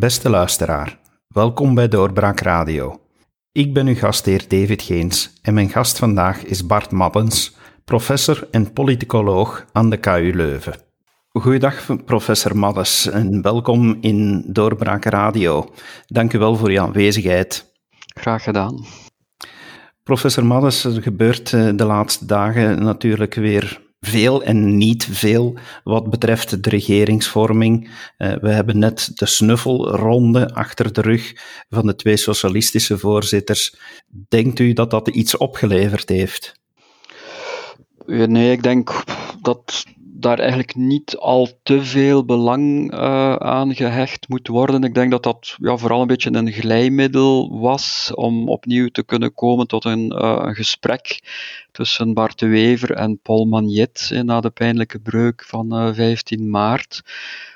Beste luisteraar, welkom bij Doorbraak Radio. Ik ben uw gastheer David Geens en mijn gast vandaag is Bart Mabbens, professor en politicoloog aan de KU Leuven. Goedendag, professor Mabbens, en welkom in Doorbraak Radio. Dank u wel voor uw aanwezigheid. Graag gedaan. Professor Mabbens, er gebeurt eh, de laatste dagen natuurlijk weer veel en niet veel wat betreft de regeringsvorming. Uh, we hebben net de snuffelronde achter de rug van de twee socialistische voorzitters. Denkt u dat dat iets opgeleverd heeft? Nee, ik denk dat daar eigenlijk niet al te veel belang uh, aan gehecht moet worden. Ik denk dat dat ja, vooral een beetje een glijmiddel was om opnieuw te kunnen komen tot een gesprek tussen Bart de Wever en Paul Magnet eh, na de pijnlijke breuk van uh, 15 maart.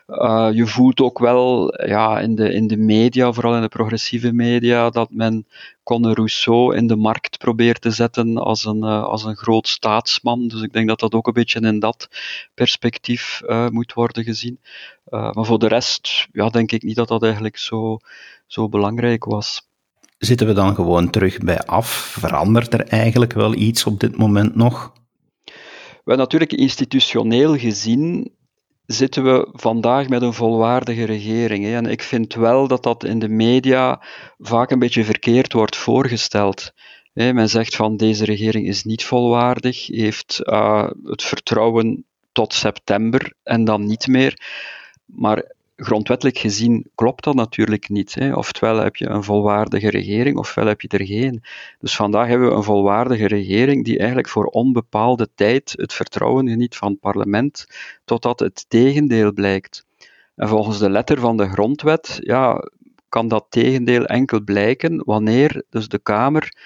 Uh, je voelt ook wel ja, in, de, in de media, vooral in de progressieve media, dat men Conor Rousseau in de markt probeert te zetten als een, als een groot staatsman. Dus ik denk dat dat ook een beetje in dat perspectief moet worden gezien. maar voor de rest ja, denk ik niet dat dat eigenlijk zo, zo belangrijk was. Zitten we dan gewoon terug bij af? Verandert er eigenlijk wel iets op dit moment nog? Wel, natuurlijk institutioneel gezien zitten we vandaag met een volwaardige regering. Hè. En ik vind wel dat dat in de media vaak een beetje verkeerd wordt voorgesteld. Hè. Men zegt van deze regering is niet volwaardig, heeft uh, het vertrouwen tot september en dan niet meer. Maar grondwettelijk gezien klopt dat natuurlijk niet. Hè. Oftewel heb je een volwaardige regering, ofwel heb je er geen. Dus vandaag hebben we een volwaardige regering die eigenlijk voor onbepaalde tijd het vertrouwen geniet van het parlement, totdat het tegendeel blijkt. En volgens de letter van de grondwet ja, kan dat tegendeel enkel blijken wanneer dus de Kamer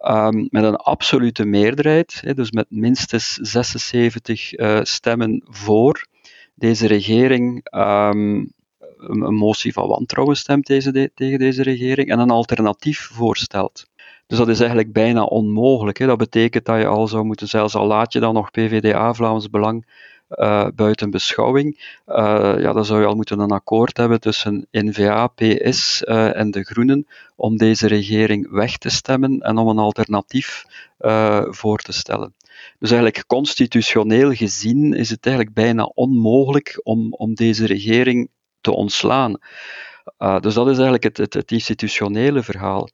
um, met een absolute meerderheid, dus met minstens 76 uh, stemmen voor, deze regering um, een motie van wantrouwen stemt deze, tegen deze regering en een alternatief voorstelt. Dus dat is eigenlijk bijna onmogelijk. Hè. Dat betekent dat je al zou moeten, zelfs al laat je dan nog PVDA, Vlaams Belang, uh, buiten beschouwing, uh, ja, dan zou je al moeten een akkoord hebben tussen N-VA, PS uh, en de Groenen om deze regering weg te stemmen en om een alternatief voor te stellen. Dus eigenlijk constitutioneel gezien is het eigenlijk bijna onmogelijk om, om deze regering te ontslaan. Dus dat is eigenlijk het, het, het, institutionele verhaal.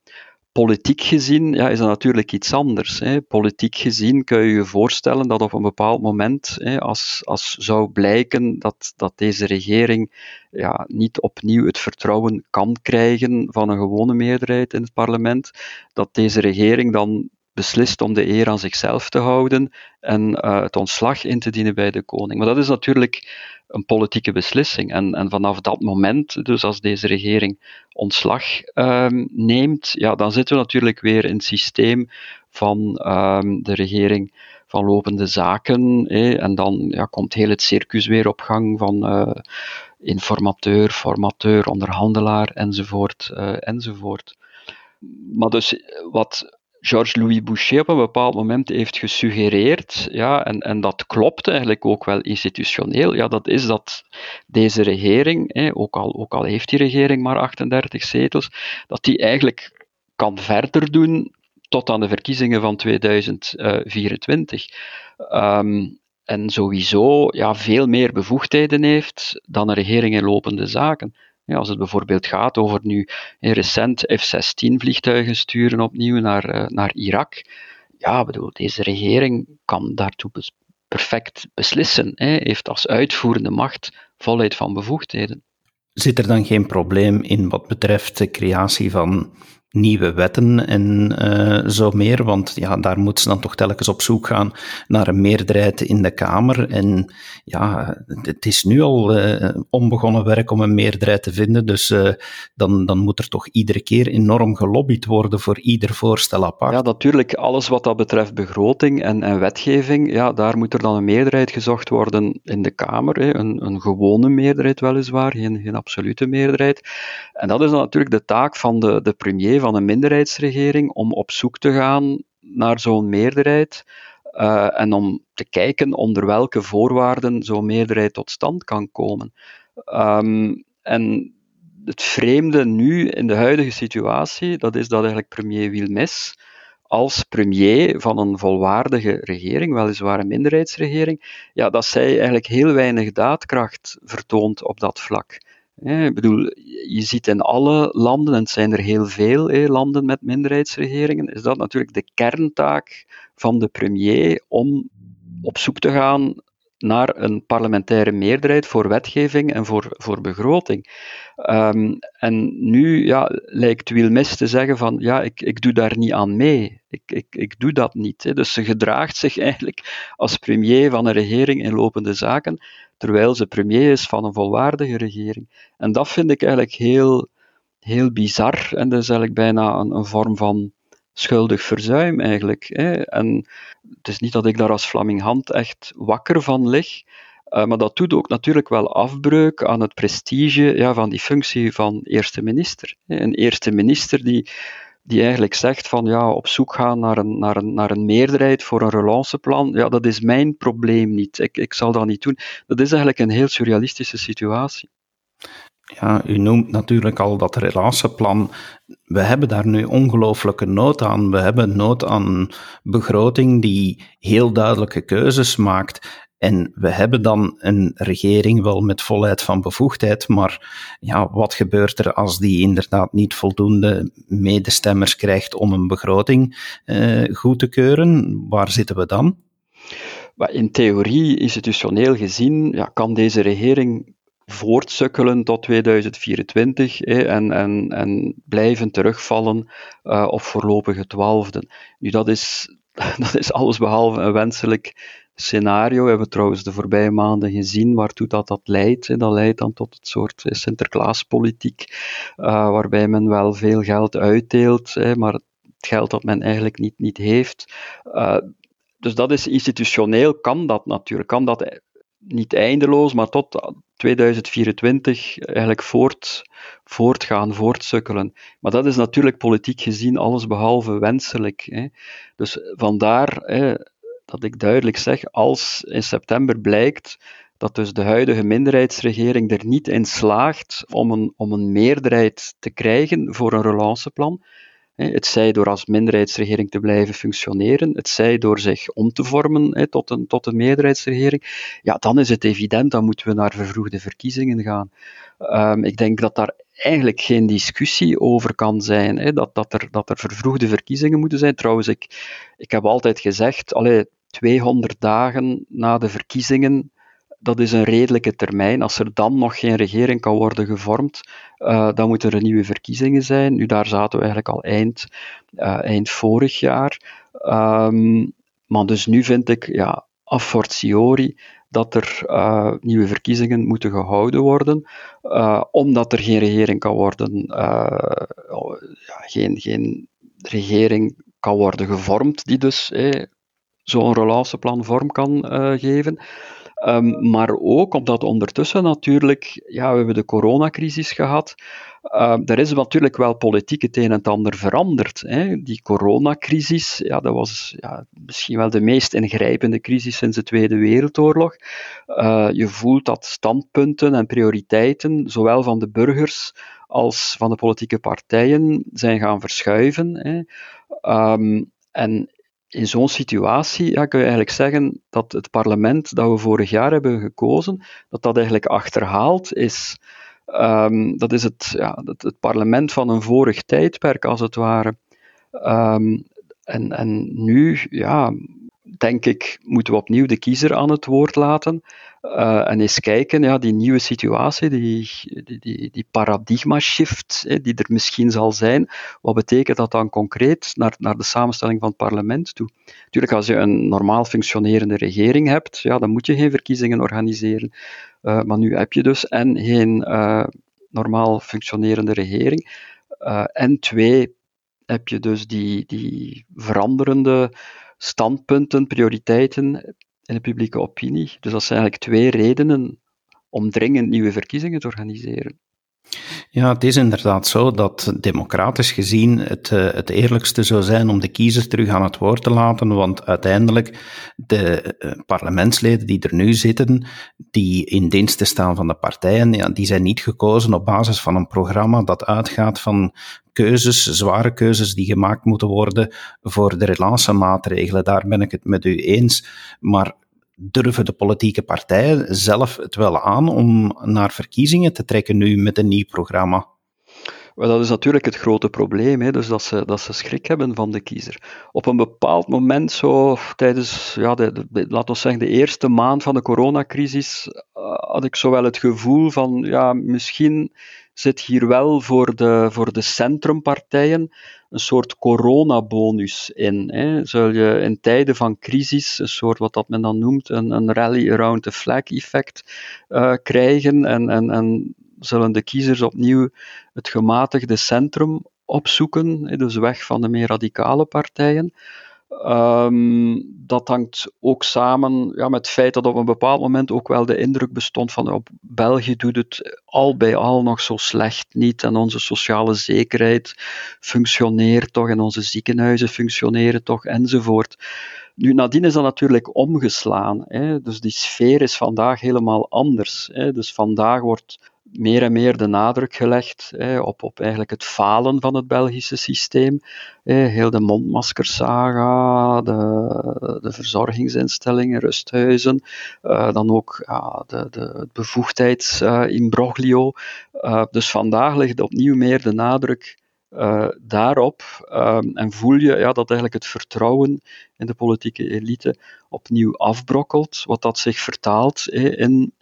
Politiek gezien ja, is dat natuurlijk iets anders. Hè. Politiek gezien kun je je voorstellen dat op een bepaald moment, hè, als, als zou blijken dat, dat deze regering ja, niet opnieuw het vertrouwen kan krijgen van een gewone meerderheid in het parlement, dat deze regering dan beslist om de eer aan zichzelf te houden en uh, het ontslag in te dienen bij de koning. Maar dat is natuurlijk een politieke beslissing. En, en vanaf dat moment, dus als deze regering ontslag um, neemt, ja, dan zitten we natuurlijk weer in het systeem van um, de regering van lopende zaken. en dan ja, komt heel het circus weer op gang van uh, informateur, formateur, onderhandelaar enzovoort. Uh, enzovoort. Maar dus wat Georges-Louis Boucher op een bepaald moment heeft gesuggereerd, ja, en, en dat klopt eigenlijk ook wel institutioneel, ja, dat is dat deze regering, ook, al, ook al heeft die regering maar 38 zetels, dat die eigenlijk kan verder doen tot aan de verkiezingen van 2024. Um, ehm, en sowieso ja, veel meer bevoegdheden heeft dan een regering in lopende zaken. Als het bijvoorbeeld gaat over nu recent F-16 vliegtuigen sturen opnieuw naar, uh, naar Irak. Ja, bedoel, deze regering kan daartoe perfect beslissen. Hè, heeft als uitvoerende macht volheid van bevoegdheden. Zit er dan geen probleem in wat betreft de creatie van nieuwe wetten en uh, zo meer, want ja, daar moeten ze dan toch telkens op zoek gaan naar een meerderheid in de Kamer. En ja, het is nu al uh, onbegonnen werk om een meerderheid te vinden, dus uh, dan, dan moet er toch iedere keer enorm gelobbyd worden voor ieder voorstel apart. Ja, natuurlijk, alles wat dat betreft begroting en, en wetgeving, ja, daar moet er dan een meerderheid gezocht worden in de Kamer, hè. Een, een gewone meerderheid weliswaar, geen, geen absolute meerderheid. En dat is dan natuurlijk de taak van de, de premier van een minderheidsregering om op zoek te gaan naar zo'n meerderheid uh, en om te kijken onder welke voorwaarden zo'n meerderheid tot stand kan komen. Um, en het vreemde nu in de huidige situatie, dat is dat eigenlijk premier Wilmes als premier van een volwaardige regering, weliswaar een minderheidsregering, ja, dat zij eigenlijk heel weinig daadkracht vertoont op dat vlak. Ik bedoel, je ziet in alle landen, en het zijn er heel veel landen met minderheidsregeringen, is dat natuurlijk de kerntaak van de premier om op zoek te gaan naar een parlementaire meerderheid voor wetgeving en voor, voor begroting. Um, en nu ja, lijkt Wilmes te zeggen van ja, ik, ik doe daar niet aan mee. Ik, ik, ik doe dat niet. Hè. Dus ze gedraagt zich eigenlijk als premier van een regering in lopende zaken, terwijl ze premier is van een volwaardige regering. En dat vind ik eigenlijk heel, heel bizar en dat is eigenlijk bijna een vorm van schuldig verzuim eigenlijk. Hè. En het is niet dat ik daar als Flaming Hand echt wakker van lig, uh, maar dat doet ook natuurlijk wel afbreuk aan het prestige ja, van die functie van eerste minister. Een eerste minister die, die eigenlijk zegt van ja, op zoek gaan naar een, naar een, naar een meerderheid voor een relanceplan, ja, dat is mijn probleem niet. Ik, ik zal dat niet doen. Dat is eigenlijk een heel surrealistische situatie. Ja, u noemt natuurlijk al dat relatieplan. We hebben daar nu ongelooflijke nood aan. We hebben nood aan een begroting die heel duidelijke keuzes maakt. En we hebben dan een regering wel met volheid van bevoegdheid, maar ja, wat gebeurt er als die inderdaad niet voldoende medestemmers krijgt om een begroting eh, goed te keuren? Waar zitten we dan? In theorie, institutioneel gezien, ja, kan deze regering voortsukkelen tot 2024 hè, en, en, en blijven terugvallen uh, op voorlopige twaalfden. Nu, dat is, dat is allesbehalve een wenselijk scenario. We hebben trouwens de voorbije maanden gezien waartoe dat, dat leidt. Hè. Dat leidt dan tot het soort Sinterklaaspolitiek, uh, waarbij men wel veel geld uitdeelt, maar het geld dat men eigenlijk niet, niet heeft. Dus dat is institutioneel, kan dat natuurlijk, kan dat niet eindeloos, maar tot 2024 eigenlijk voort, voortgaan, voortsukkelen. Maar dat is natuurlijk politiek gezien alles behalve wenselijk. Hè. Dus vandaar hè, dat ik duidelijk zeg, als in september blijkt dat dus de huidige minderheidsregering er niet in slaagt om een, om een meerderheid te krijgen voor een relanceplan, het zij door als minderheidsregering te blijven functioneren, het zij door zich om te vormen tot, een, tot een meerderheidsregering, ja, dan is het evident, dan moeten we naar vervroegde verkiezingen gaan. Um, ik denk dat daar eigenlijk geen discussie over kan zijn, hè, dat, dat, er, dat er vervroegde verkiezingen moeten zijn. Trouwens, ik, ik heb altijd gezegd, allee, 200 dagen na de verkiezingen dat is een redelijke termijn. Als er dan nog geen regering kan worden gevormd, uh, dan moeten er nieuwe verkiezingen zijn. Nu, daar zaten we eigenlijk al eind, uh, eind vorig jaar. Um, maar dus nu vind ik, ja, a fortiori, dat er uh, nieuwe verkiezingen moeten gehouden worden, omdat er geen regering kan worden, ja, geen, geen regering kan worden gevormd die dus zo'n relanceplan vorm kan geven. Um, maar ook omdat ondertussen natuurlijk, ja, we hebben de coronacrisis gehad. Uh, er is natuurlijk wel politiek het een en ander veranderd. Hè. Die coronacrisis, ja, dat was ja, misschien wel de meest ingrijpende crisis sinds de Tweede Wereldoorlog. Uh, je voelt dat standpunten en prioriteiten, zowel van de burgers als van de politieke partijen, zijn gaan verschuiven. Hè. Um, en in zo'n situatie ja, kun je eigenlijk zeggen dat het parlement dat we vorig jaar hebben gekozen, dat dat eigenlijk achterhaald is. Um, dat is het, ja, het, parlement van een vorig tijdperk, als het ware. Um, en, en nu, ja, denk ik, moeten we opnieuw de kiezer aan het woord laten. Uh, en eens kijken, ja, die nieuwe situatie, die, die, die, die paradigma-shift die er misschien zal zijn, wat betekent dat dan concreet naar, naar de samenstelling van het parlement toe? Natuurlijk, als je een normaal functionerende regering hebt, ja, dan moet je geen verkiezingen organiseren. Uh, maar nu heb je dus en geen uh, normaal functionerende regering, en twee, heb je dus die, die veranderende standpunten, prioriteiten in de publieke opinie. Dus dat zijn eigenlijk twee redenen om dringend nieuwe verkiezingen te organiseren. Ja, het is inderdaad zo dat democratisch gezien het, uh, het eerlijkste zou zijn om de kiezer terug aan het woord te laten, want uiteindelijk de uh, parlementsleden die er nu zitten, die in dienst staan van de partijen, ja, die zijn niet gekozen op basis van een programma dat uitgaat van keuzes, zware keuzes die gemaakt moeten worden voor de relatiemaatregelen. Daar ben ik het met u eens. Maar durven de politieke partijen zelf het wel aan om naar verkiezingen te trekken nu met een nieuw programma? Wel, dat is natuurlijk het grote probleem, hè, dus dat ze, dat ze schrik hebben van de kiezer. Op een bepaald moment, zo tijdens, ja, de, zeggen, de eerste maand van de coronacrisis, uh, had ik zo wel het gevoel van, ja, misschien zit hier wel voor de, voor de centrumpartijen een soort coronabonus in. Hè. Zul je in tijden van crisis, een soort wat dat men dan noemt, een, een rally around the flag effect uh, krijgen en, en, en zullen de kiezers opnieuw het gematigde centrum opzoeken, dus weg van de meer radicale partijen. Um, dat hangt ook samen ja, met het feit dat op een bepaald moment ook wel de indruk bestond van op België doet het al bij al nog zo slecht niet en onze sociale zekerheid functioneert toch en onze ziekenhuizen functioneren toch enzovoort. Nu, nadien is dat natuurlijk omgeslaan. Hè. Dus die sfeer is vandaag helemaal anders. Hè. Dus vandaag wordt meer en meer de nadruk gelegd op, op eigenlijk het falen van het Belgische systeem. heel de mondmaskersaga, de, de verzorgingsinstellingen, rusthuizen, uh, dan ook ja, de, de, bevoegdheidsimbroglio. Uh, uh, dus vandaag ligt opnieuw meer de nadruk uh, daarop um, en voel je ja, dat eigenlijk het vertrouwen in de politieke elite opnieuw afbrokkelt, wat dat zich vertaalt in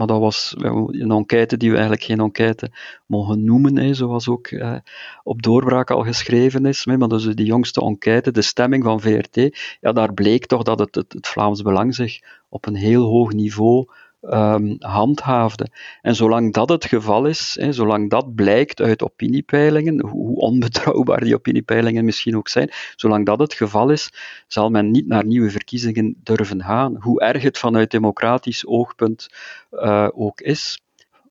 maar dat was een enquête die we eigenlijk geen enquête mogen noemen, zoals ook eh, op doorbraak al geschreven is. Maar dus die jongste enquête, de stemming van VRT, ja, daar bleek toch dat het, het, het Vlaams Belang zich op een heel hoog niveau um, handhaafde. En zolang dat het geval is, hè, zolang dat blijkt uit opiniepeilingen, hoe onbetrouwbaar die opiniepeilingen misschien ook zijn, zolang dat het geval is, zal men niet naar nieuwe verkiezingen durven gaan. Hoe erg het vanuit democratisch oogpunt uh, ook is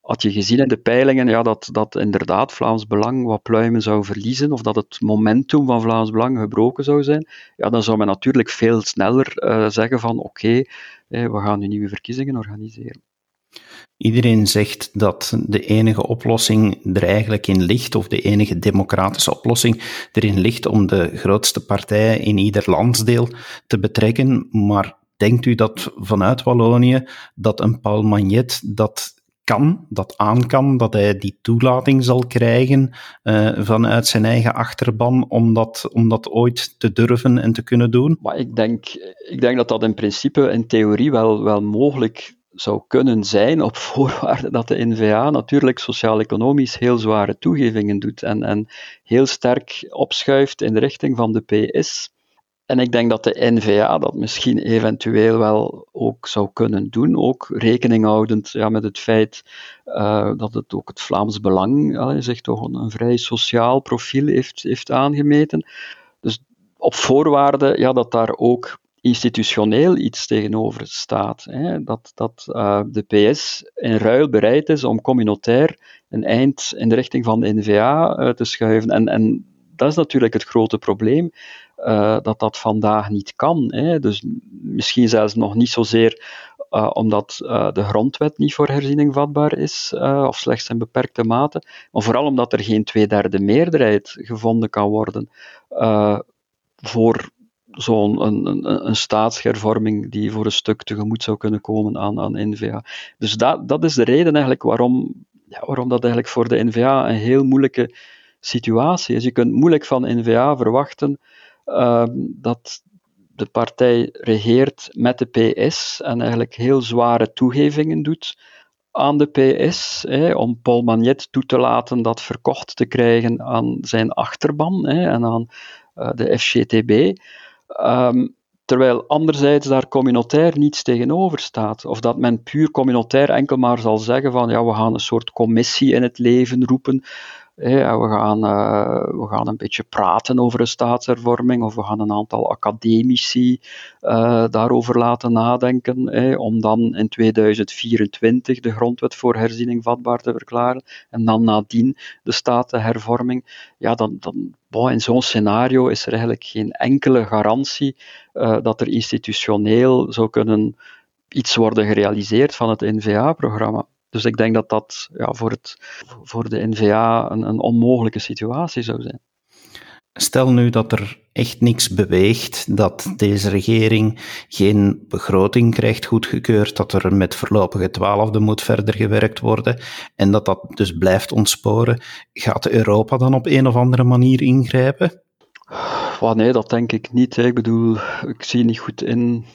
had je gezien in de peilingen ja, dat, dat inderdaad Vlaams Belang wat pluimen zou verliezen, of dat het momentum van Vlaams Belang gebroken zou zijn, ja, dan zou men natuurlijk veel sneller uh, zeggen van oké, we gaan nu nieuwe verkiezingen organiseren. Iedereen zegt dat de enige oplossing er eigenlijk in ligt, of de enige democratische oplossing erin ligt om de grootste partijen in ieder landsdeel te betrekken. Maar denkt u dat vanuit Wallonië dat een Paul Magnet dat kan, dat aan kan, dat hij die toelating zal krijgen uh, vanuit zijn eigen achterban om dat, om dat ooit te durven en te kunnen doen? Maar ik denk, ik denk dat dat in principe in theorie wel, wel mogelijk zou kunnen zijn op voorwaarde dat de NVA natuurlijk sociaal-economisch heel zware toegevingen doet en, en heel sterk opschuift in de richting van de PS. En ik denk dat de NVA dat misschien eventueel wel ook zou kunnen doen, ook rekening houdend ja, met het feit uh, dat het ook het Vlaams Belang uh, zich toch een, vrij sociaal profiel heeft, heeft aangemeten. Dus op voorwaarde ja, dat daar ook institutioneel iets tegenover staat. Hè, dat dat uh, de PS in ruil bereid is om communautair een eind in de richting van de NVA te schuiven. En, en dat is natuurlijk het grote probleem uh, dat dat vandaag niet kan. Hè. Dus misschien zelfs nog niet zozeer uh, omdat uh, de grondwet niet voor herziening vatbaar is, of slechts in beperkte mate, maar vooral omdat er geen tweederde meerderheid gevonden kan worden voor zo'n een, een, een, staatshervorming die voor een stuk tegemoet zou kunnen komen aan, aan NVA. Dus dat, dat is de reden eigenlijk waarom, ja, waarom dat eigenlijk voor de NVA een heel moeilijke situatie is. Je kunt moeilijk van NVA verwachten dat de partij regeert met de PS en eigenlijk heel zware toegevingen doet aan de PS, hè, om Paul Magnet toe te laten dat verkocht te krijgen aan zijn achterban hè, en aan uh, de FGTB. Um, ehm, terwijl anderzijds daar communautair niets tegenover staat. Of dat men puur communautair enkel maar zal zeggen van ja, we gaan een soort commissie in het leven roepen we, gaan, uh, we gaan een beetje praten over een staatshervorming, of we gaan een aantal academici uh, daarover laten nadenken, om dan in 2024 de grondwet voor herziening vatbaar te verklaren, en dan nadien de statenhervorming. Ja, dan, dan, in zo'n scenario is er eigenlijk geen enkele garantie uh, dat er institutioneel zou kunnen iets worden gerealiseerd van het NVA-programma. Dus ik denk dat dat ja, voor, het, voor de NVA een, een onmogelijke situatie zou zijn. Stel nu dat er echt niks beweegt, dat deze regering geen begroting krijgt goedgekeurd, dat er met voorlopige twaalfde moet verder gewerkt worden en dat dat dus blijft ontsporen. Gaat Europa dan op een of andere manier ingrijpen? Nee, dat denk ik niet. Ik bedoel, ik zie niet goed in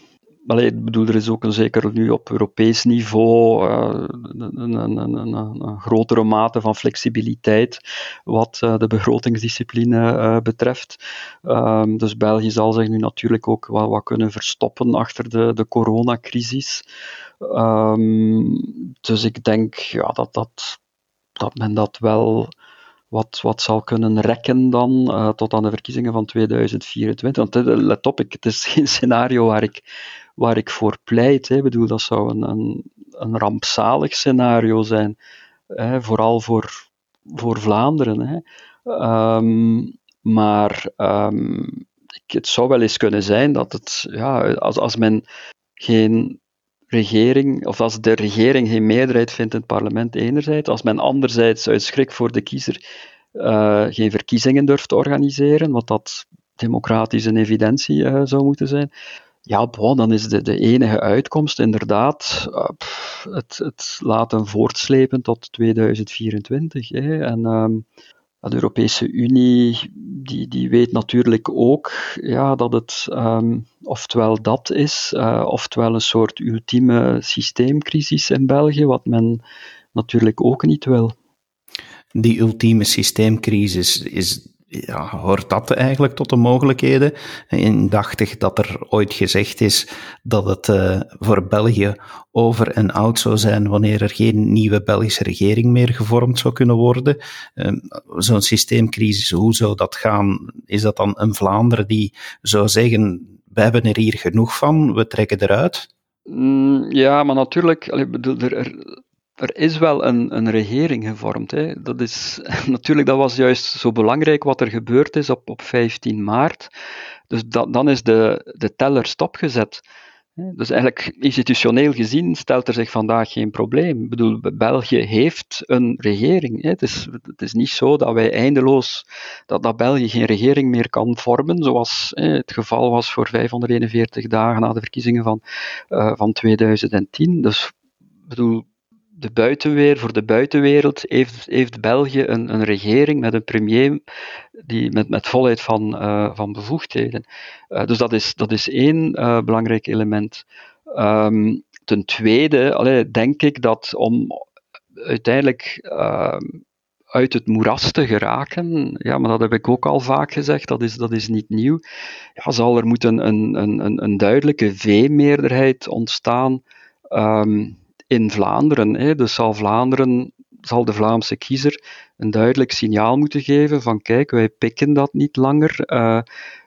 Allee, ik bedoel, er is ook een zeker nu op Europees niveau uh, een, een, een, een, grotere mate van flexibiliteit wat uh, de begrotingsdiscipline uh, betreft. Um, dus België zal zich nu natuurlijk ook wel wat kunnen verstoppen achter de, de coronacrisis. Um, dus ik denk ja, dat, dat, dat men dat wel wat, wat zal kunnen rekken dan uh, tot aan de verkiezingen van 2024. Want let op, ik, het is geen scenario waar ik waar ik voor pleit. Hè. Ik bedoel, dat zou een, een, een rampzalig scenario zijn, hè, vooral voor, voor Vlaanderen. Hè. Um, maar um, het zou wel eens kunnen zijn dat het, ja, als, als men geen regering, of als de regering geen meerderheid vindt in het parlement enerzijds, als men anderzijds uit schrik voor de kiezer uh, geen verkiezingen durft te organiseren, wat dat democratisch een evidentie uh, zou moeten zijn, ja, dan is de, de enige uitkomst inderdaad uh, het, het laten voortslepen tot 2024. Hè. En um, de Europese Unie die, die weet natuurlijk ook ja, dat het um, oftewel dat is, uh, oftewel een soort ultieme systeemcrisis in België, wat men natuurlijk ook niet wil. Die ultieme systeemcrisis is ja, hoort dat eigenlijk tot de mogelijkheden? Indachtig dat er ooit gezegd is dat het uh, voor België over en oud zou zijn wanneer er geen nieuwe Belgische regering meer gevormd zou kunnen worden. Uh, Zo'n systeemcrisis, hoe zou dat gaan? Is dat dan een Vlaanderen die zou zeggen, we hebben er hier genoeg van, we trekken eruit? Mm, ja, maar natuurlijk, er, er, is wel een, een regering gevormd. Hè. Dat is, natuurlijk, dat was juist zo belangrijk wat er gebeurd is op, op 15 maart. Dus dat, dan is de, de teller stopgezet. Dus eigenlijk institutioneel gezien stelt er zich vandaag geen probleem. Ik bedoel, België heeft een regering. Het is, het is niet zo dat wij eindeloos, dat, dat België geen regering meer kan vormen, zoals het geval was voor 541 dagen na de verkiezingen van, uh, van 2010. Dus ik bedoel, de voor de buitenwereld heeft, heeft België een, een regering met een premier die met, met volheid van, uh, van bevoegdheden. Uh, dus dat is, dat is één uh, belangrijk element. Um, ten tweede, denk ik dat om uiteindelijk ehm, uit het moeras te geraken, ja, maar dat heb ik ook al vaak gezegd, dat is, dat is niet nieuw, ja, zal er moeten een, een, een, een duidelijke V-meerderheid ontstaan um, in Vlaanderen. Hè. Dus zal Vlaanderen, zal de Vlaamse kiezer een duidelijk signaal moeten geven van kijk, wij pikken dat niet langer. Uh,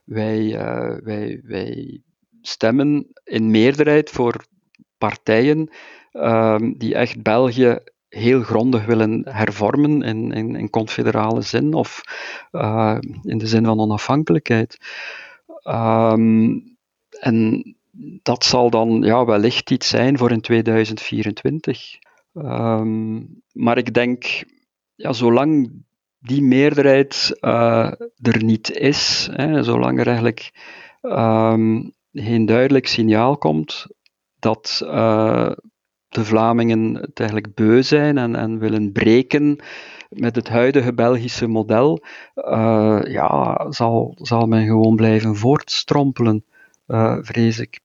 wij, uh, wij, wij stemmen in meerderheid voor partijen uh, die echt België heel grondig willen hervormen in, in, confederale zin of uh, in de zin van onafhankelijkheid. Um, en dat zal dan ja, wellicht iets zijn voor in 2024. Um, ehm, maar ik denk, ja, zolang die meerderheid uh, er niet is, hè, zolang er eigenlijk um, geen duidelijk signaal komt dat uh, de Vlamingen het eigenlijk beu zijn en, en willen breken met het huidige Belgische model, uh, ja, zal, zal men gewoon blijven voortstrompelen, vrees ik.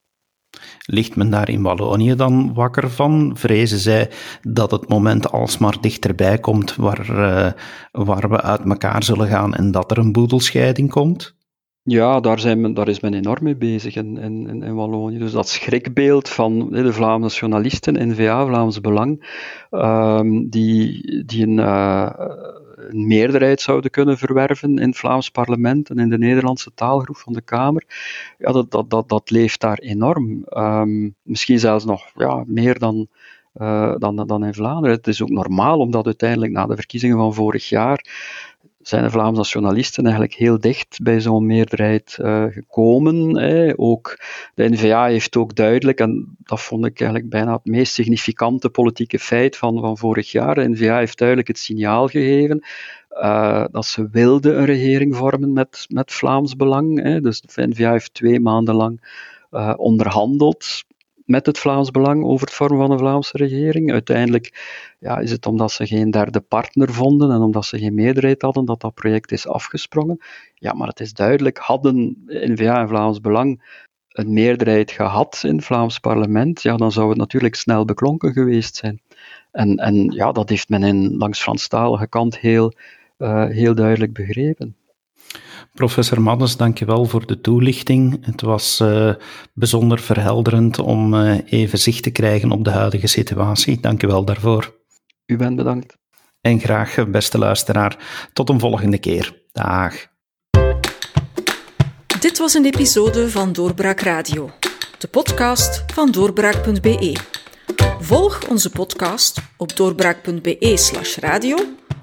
Ligt men daar in Wallonië dan wakker van? Vrezen zij dat het moment alsmaar dichterbij komt waar, uh, waar we uit elkaar zullen gaan en dat er een boedelscheiding komt? Ja, daar, zijn daar is men enorm mee bezig in, in, in Wallonië. Dus dat schrikbeeld van de Vlaamse journalisten, NVA, Vlaams Belang, um, die, die een, uh, een meerderheid zouden kunnen verwerven in het Vlaams parlement en in de Nederlandse taalgroep van de Kamer, ja, dat, dat, dat, dat leeft daar enorm. Ehm, misschien zelfs nog ja, meer dan, uh, dan, dan in Vlaanderen. Het is ook normaal, omdat uiteindelijk na de verkiezingen van vorig jaar zijn de Vlaamse nationalisten eigenlijk heel dicht bij zo'n meerderheid uh, gekomen. Hè. Ook de NVA heeft ook duidelijk, en dat vond ik eigenlijk bijna het meest significante politieke feit van, van vorig jaar, de NVA heeft duidelijk het signaal gegeven uh, dat ze wilden een regering vormen met, met Vlaams Belang. Dus de NVA heeft twee maanden lang uh, onderhandeld met het Vlaams Belang over het vormen van een Vlaamse regering. Uiteindelijk ja, is het omdat ze geen derde partner vonden en omdat ze geen meerderheid hadden dat dat project is afgesprongen. Ja, maar het is duidelijk, hadden N-VA en Vlaams Belang een meerderheid gehad in het Vlaams parlement, ja, dan zou het natuurlijk snel beklonken geweest zijn. En, en ja, dat heeft men in, langs Franstalige kant heel, uh, heel duidelijk begrepen. Professor Maddes, dank je wel voor de toelichting. Het was uh, bijzonder verhelderend om uh, even zicht te krijgen op de huidige situatie. Dank je wel daarvoor. U bent bedankt. En graag, beste luisteraar, tot een volgende keer. Dag. Dit was een episode van Doorbraak Radio, de podcast van doorbraak.be. Volg onze podcast op doorbraak.be/radio